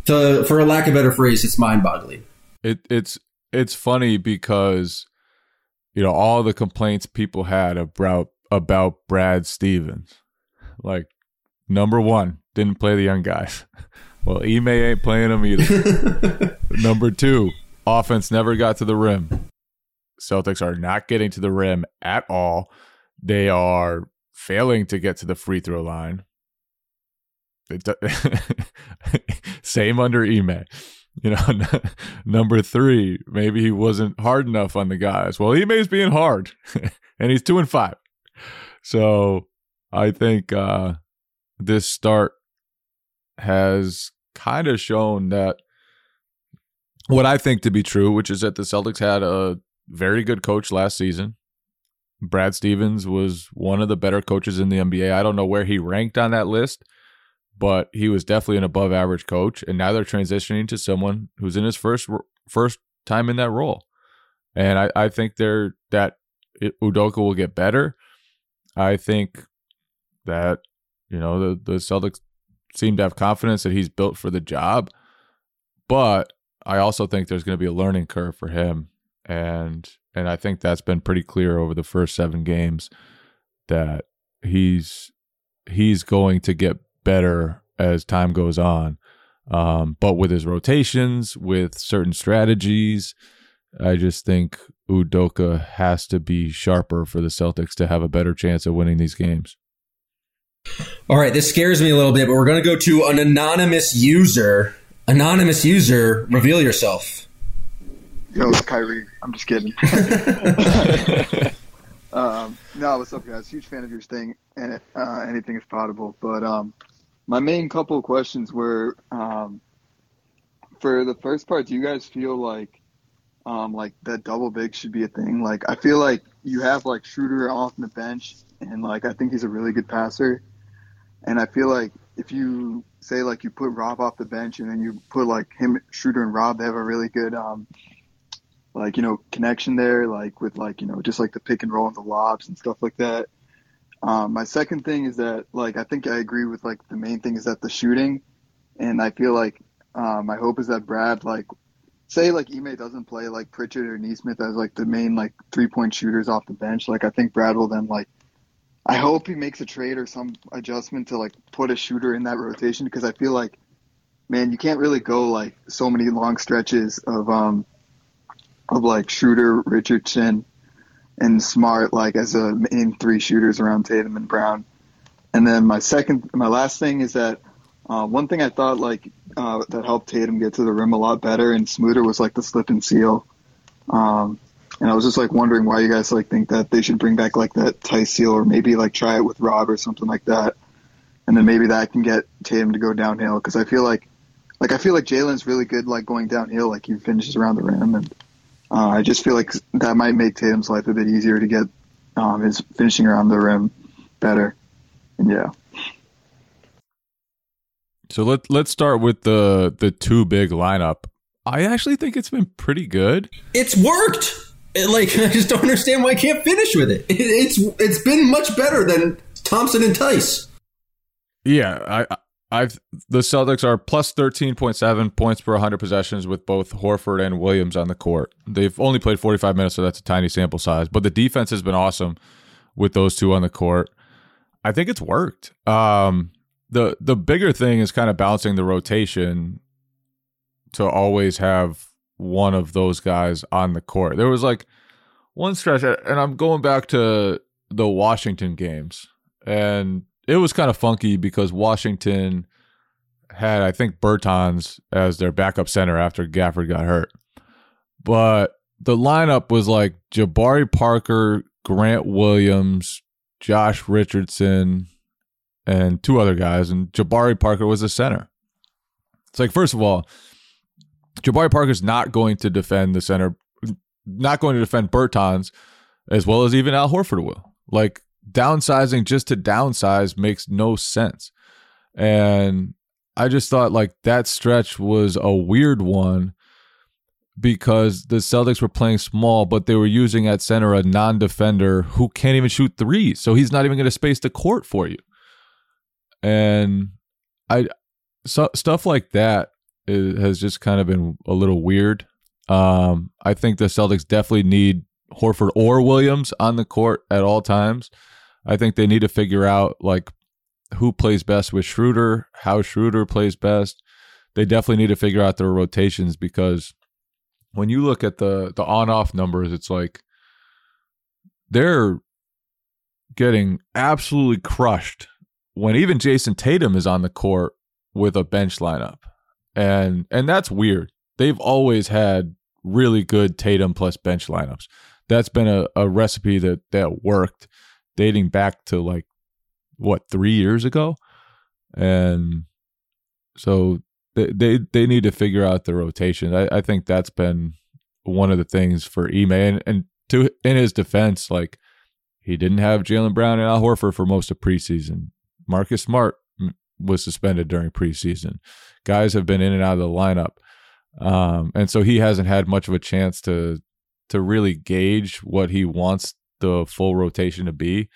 to, for a lack of better phrase, it's mind boggling. It it's it's funny because you know all the complaints people had about about Brad Stevens, like number one, didn't play the young guys. Well, Ime ain't playing them either. Number two, offense never got to the rim. Celtics are not getting to the rim at all. They are failing to get to the free throw line. Same under Ime. You know, number three, maybe he wasn't hard enough on the guys. Well, Ime's being hard, and he's two and five. So I think uh, this start has kind of shown that what I think to be true, which is that the Celtics had a very good coach last season. Brad Stevens was one of the better coaches in the NBA. I don't know where he ranked on that list, but he was definitely an above average coach. And now they're transitioning to someone who's in his first first time in that role. And I, I think they're that Udoka will get better. I think that you know the the Celtics seem to have confidence that he's built for the job. But I also think there's going to be a learning curve for him, and and I think that's been pretty clear over the first seven games that he's he's going to get better as time goes on. Um, but with his rotations, with certain strategies, I just think Udoka has to be sharper for the Celtics to have a better chance of winning these games. All right, this scares me a little bit, but we're going to go to an anonymous user. Anonymous user, reveal yourself. Yo, it's Kyrie. I'm just kidding. um, no, what's up, guys? Huge fan of your thing, and uh, anything is possible. But um, my main couple of questions were um, for the first part. Do you guys feel like um, like that double big should be a thing? Like, I feel like you have like Schroeder off the bench, and like I think he's a really good passer. And I feel like if you say like you put Rob off the bench and then you put like him, Schroeder and Rob, they have a really good, um, like, you know, connection there, like with like, you know, just like the pick and roll and the lobs and stuff like that. Um, my second thing is that like I think I agree with like the main thing is that the shooting, and I feel like uh, my hope is that Brad like say like Ime doesn't play like Pritchard or Nesmith as like the main like three point shooters off the bench. Like I think Brad will then like I hope he makes a trade or some adjustment to like put a shooter in that rotation because I feel like man you can't really go like so many long stretches of um of like Schroeder, Richardson, and Smart like as a main three shooters around Tatum and Brown. And then my second, my last thing is that uh, one thing I thought like uh, that helped Tatum get to the rim a lot better and smoother was like the slip and seal. Um, and I was just like wondering why you guys like think that they should bring back like that tie seal or maybe like try it with Rob or something like that. And then maybe that can get Tatum to go downhill because I feel like like I feel like Jaylen's really good like going downhill like he finishes around the rim and uh, I just feel like that might make Tatum's life a bit easier to get um, his finishing around the rim better. And yeah. So let let's start with the the two big lineup. I actually think it's been pretty good. It's worked. It, like I just don't understand why I can't finish with it. it. It's it's been much better than Thompson and Theis. Yeah, I I've the Celtics are plus thirteen point seven points per hundred possessions with both Horford and Williams on the court. They've only played forty five minutes, so that's a tiny sample size. But the defense has been awesome with those two on the court. I think it's worked. Um, the the bigger thing is kind of balancing the rotation to always have one of those guys on the court. There was like one stretch, and I'm going back to the Washington games, and it was kind of funky because Washington had, I think, Bertans as their backup center after Gafford got hurt. But the lineup was like Jabari Parker, Grant Williams, Josh Richardson, and two other guys. And Jabari Parker was the center. It's like, first of all, Jabari Parker's not going to defend the center, not going to defend Bertans as well as even Al Horford will. Like, downsizing just to downsize makes no sense. And I just thought like that stretch was a weird one because the Celtics were playing small, but they were using at center a non defender who can't even shoot threes. So he's not even going to space the court for you. And I, so, stuff like that is, has just kind of been a little weird. Um, I think the Celtics definitely need Horford or Williams on the court at all times. I think they need to figure out like who plays best with Schroeder, how Schroeder plays best. They definitely need to figure out their rotations because when you look at the the on off numbers, it's like they're getting absolutely crushed when even Jayson Tatum is on the court with a bench lineup. And and that's weird. They've always had really good Tatum plus bench lineups. That's been a, a recipe that that worked dating back to like what three years ago, and so they they, they need to figure out the rotation. I, I think that's been one of the things for Ime, and, and to in his defense, like he didn't have Jaylen Brown and Al Horford for most of preseason. Marcus Smart was suspended during preseason. Guys have been in and out of the lineup, um, and so he hasn't had much of a chance to to really gauge what he wants the full rotation to be,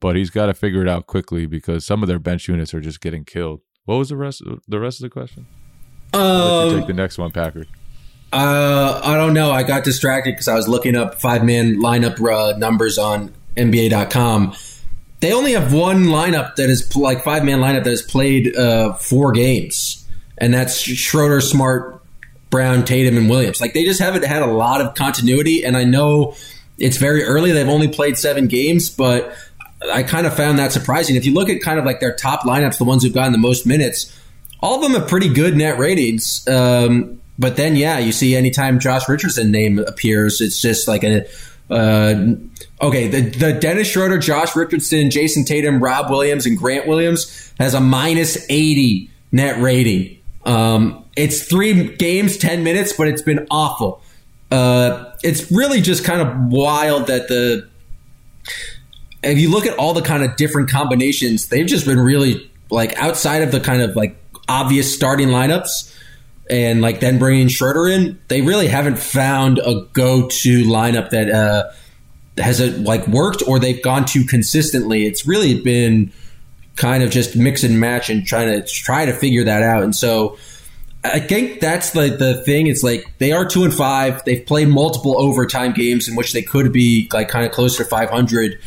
but he's got to figure it out quickly because some of their bench units are just getting killed. What was the rest? The rest of the question? Um, take the next one, Packard. Uh, I don't know. I got distracted because I was looking up five man lineup uh, numbers on NBA.com. They only have one lineup that is like five man lineup that has played uh, four games, and that's Schroeder, Smart, Brown, Tatum, and Williams. Like they just haven't had a lot of continuity, and I know it's very early. They've only played seven games, but I kind of found that surprising. If you look at kind of like their top lineups, the ones who've gotten the most minutes, all of them have pretty good net ratings. Um, but then, yeah, you see anytime Josh Richardson name appears, it's just like a uh, okay. The, the Dennis Schroeder, Josh Richardson, Jayson Tatum, Rob Williams, and Grant Williams has a minus eighty net rating. Um, it's three games, ten minutes, but it's been awful. Uh, it's really just kind of wild that the if you look at all the kind of different combinations, they've just been really like outside of the kind of like obvious starting lineups and like then bringing Schroeder in, they really haven't found a go-to lineup that uh, has it like worked or they've gone to consistently. It's really been kind of just mix and match and trying to try to figure that out. And so I think that's the the thing. It's like they are two and five. They've played multiple overtime games in which they could be like kind of close to five hundred.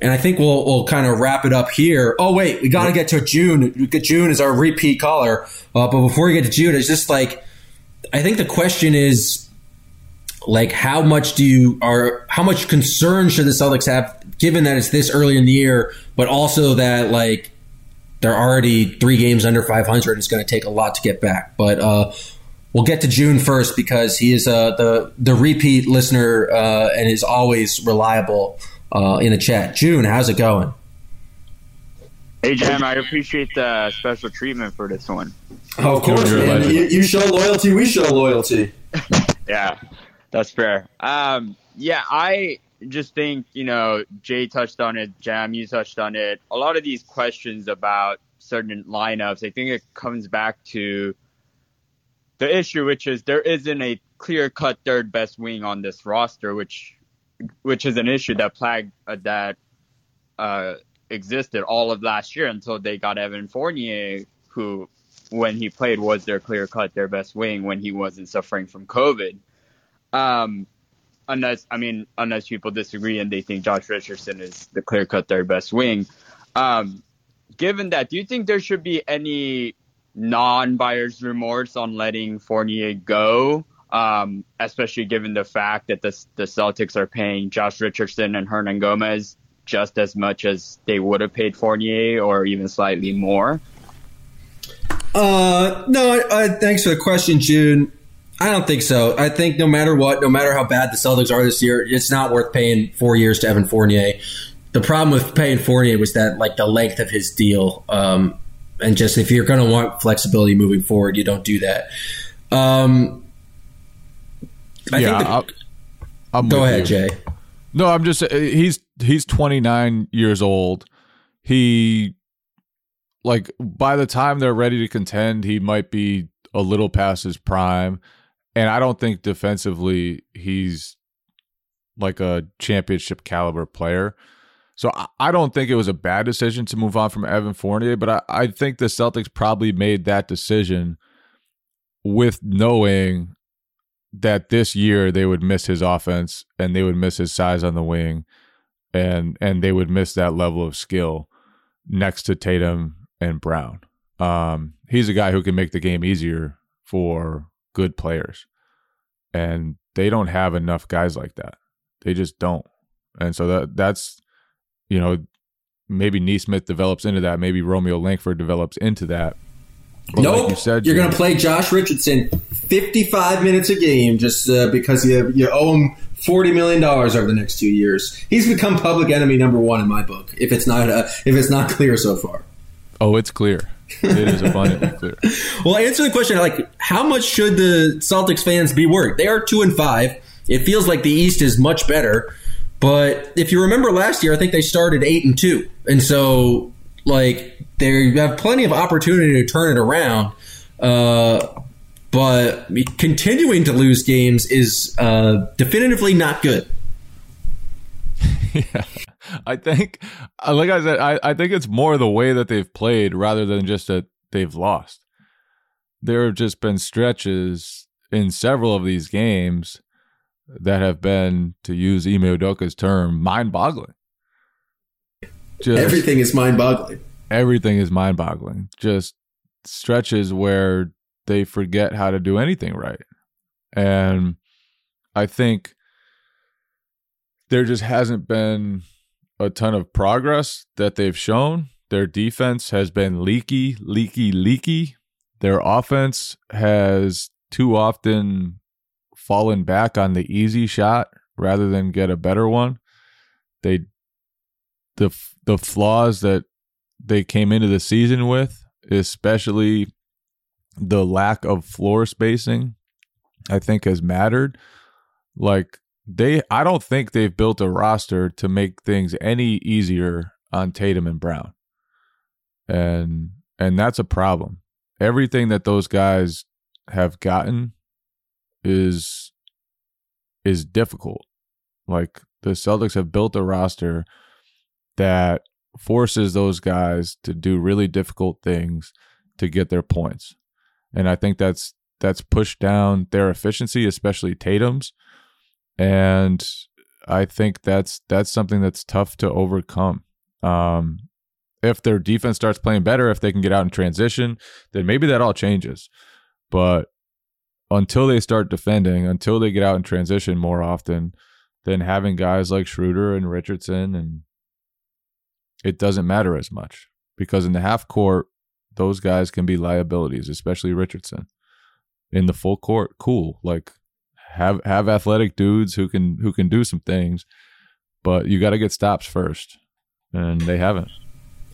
And I think we'll we'll kind of wrap it up here. Oh wait, we got to get to June. June is our repeat caller. Uh, but before we get to June, it's just like I think the question is like how much do you are how much concern should the Celtics have given that it's this early in the year, but also that like they're already three games under 500. It's going to take a lot to get back. But uh, we'll get to June first because he is uh, the the repeat listener uh, and is always reliable uh, in the chat. June, how's it going? Hey, Jim, I appreciate the special treatment for this one. Oh, of course, man. You, you show loyalty, we show loyalty. yeah, that's fair. Um, yeah, I just think, you know, Jay touched on it, Jam, you touched on it. A lot of these questions about certain lineups, I think it comes back to the issue, which is there isn't a clear cut third best wing on this roster, which which is an issue that plagued uh, that uh, existed all of last year until they got Evan Fournier, who when he played was their clear cut their best wing when he wasn't suffering from COVID. Um, unless I mean unless people disagree and they think Josh Richardson is the clear cut third best wing. Um, given that, do you think there should be any non-buyer's remorse on letting Fournier go? Um, especially given the fact that the the Celtics are paying Josh Richardson and Hernangomez just as much as they would have paid Fournier, or even slightly more. Uh, no. Uh, thanks for the question, June. I don't think so. I think no matter what, no matter how bad the Celtics are this year, it's not worth paying four years to Evan Fournier. The problem with paying Fournier was that like the length of his deal, um, and just if you're going to want flexibility moving forward, you don't do that. Um, I yeah, the, go ahead, you. Jay. No, I'm just he's he's 29 years old. He like by the time they're ready to contend, he might be a little past his prime and I don't think defensively he's like a championship caliber player. So I don't think it was a bad decision to move on from Evan Fournier, but I, I think the Celtics probably made that decision with knowing that this year they would miss his offense and they would miss his size on the wing and and they would miss that level of skill next to Tatum and Brown. Um, he's a guy who can make the game easier for good players. And they don't have enough guys like that. They just don't. And so that that's you know, maybe Nesmith develops into that, maybe Romeo Langford develops into that. But nope. Like you said, you're going to play Josh Richardson 55 minutes a game just uh, because you you owe him 40 million dollars over the next 2 years. He's become public enemy number 1 in my book if it's not uh, if it's not clear so far. Oh, it's clear. It is abundantly clear. well, answer the question like how much should the Celtics fans be worried? They are 2 and 5. It feels like the East is much better. But if you remember last year, I think they started 8 and 2. And so like they have plenty of opportunity to turn it around. Uh, but continuing to lose games is uh, definitively not good. yeah. I think, uh, like I said, I, I think it's more the way that they've played rather than just that they've lost. There have just been stretches in several of these games that have been, to use Ime Udoka's term, mind boggling. Everything is mind boggling. Everything is mind boggling. Just stretches where they forget how to do anything right. And I think there just hasn't been a ton of progress that they've shown. Their defense has been leaky, leaky, leaky. Their offense has too often fallen back on the easy shot rather than get a better one. They the the flaws that they came into the season with, especially the lack of floor spacing, I think has mattered. Like they I don't think they've built a roster to make things any easier on Tatum and Brown. And and that's a problem. Everything that those guys have gotten is is difficult. Like the Celtics have built a roster that forces those guys to do really difficult things to get their points. And I think that's that's pushed down their efficiency, especially Tatum's. And I think that's that's something that's tough to overcome. Um, if their defense starts playing better, if they can get out in transition, then maybe that all changes. But until they start defending, until they get out in transition more often, then having guys like Schroeder and Richardson and it doesn't matter as much because in the half court, those guys can be liabilities, especially Richardson. In the full court, cool. Like have have athletic dudes who can who can do some things, but you got to get stops first, and they haven't.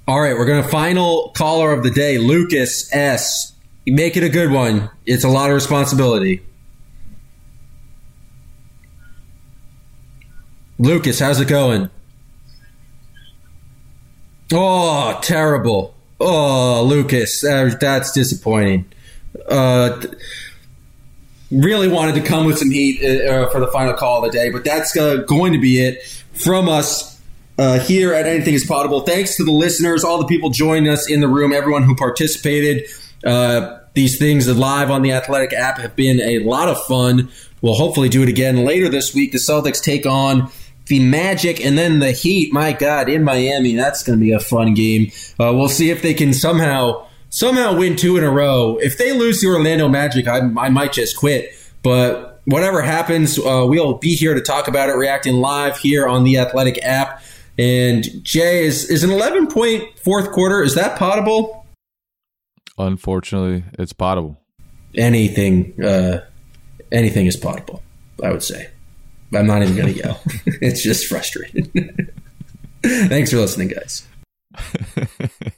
All right, we're to final caller of the day, Lucas S. Make it a good one. It's a lot of responsibility. Lucas, how's it going? Oh, terrible. Oh, Lucas, that's disappointing. Uh, really wanted to come with some heat uh, for the final call of the day, but that's uh, going to be it from us uh, here at Anything is Potable. Thanks to the listeners, all the people joining us in the room, everyone who participated. Uh, these things live on the Athletic app have been a lot of fun. We'll hopefully do it again later this week. The Celtics take on the Magic and then the Heat. My God, in Miami, that's going to be a fun game. Uh, we'll see if they can somehow somehow win two in a row. If they lose the Orlando Magic, I, I might just quit. But whatever happens, uh, we'll be here to talk about it, reacting live here on the Athletic app. And Jay, is is an eleven point fourth quarter? Is that potable? Unfortunately, it's potable. Anything, uh, anything is potable. I would say. I'm not even going to yell. it's just frustrating. Thanks for listening, guys.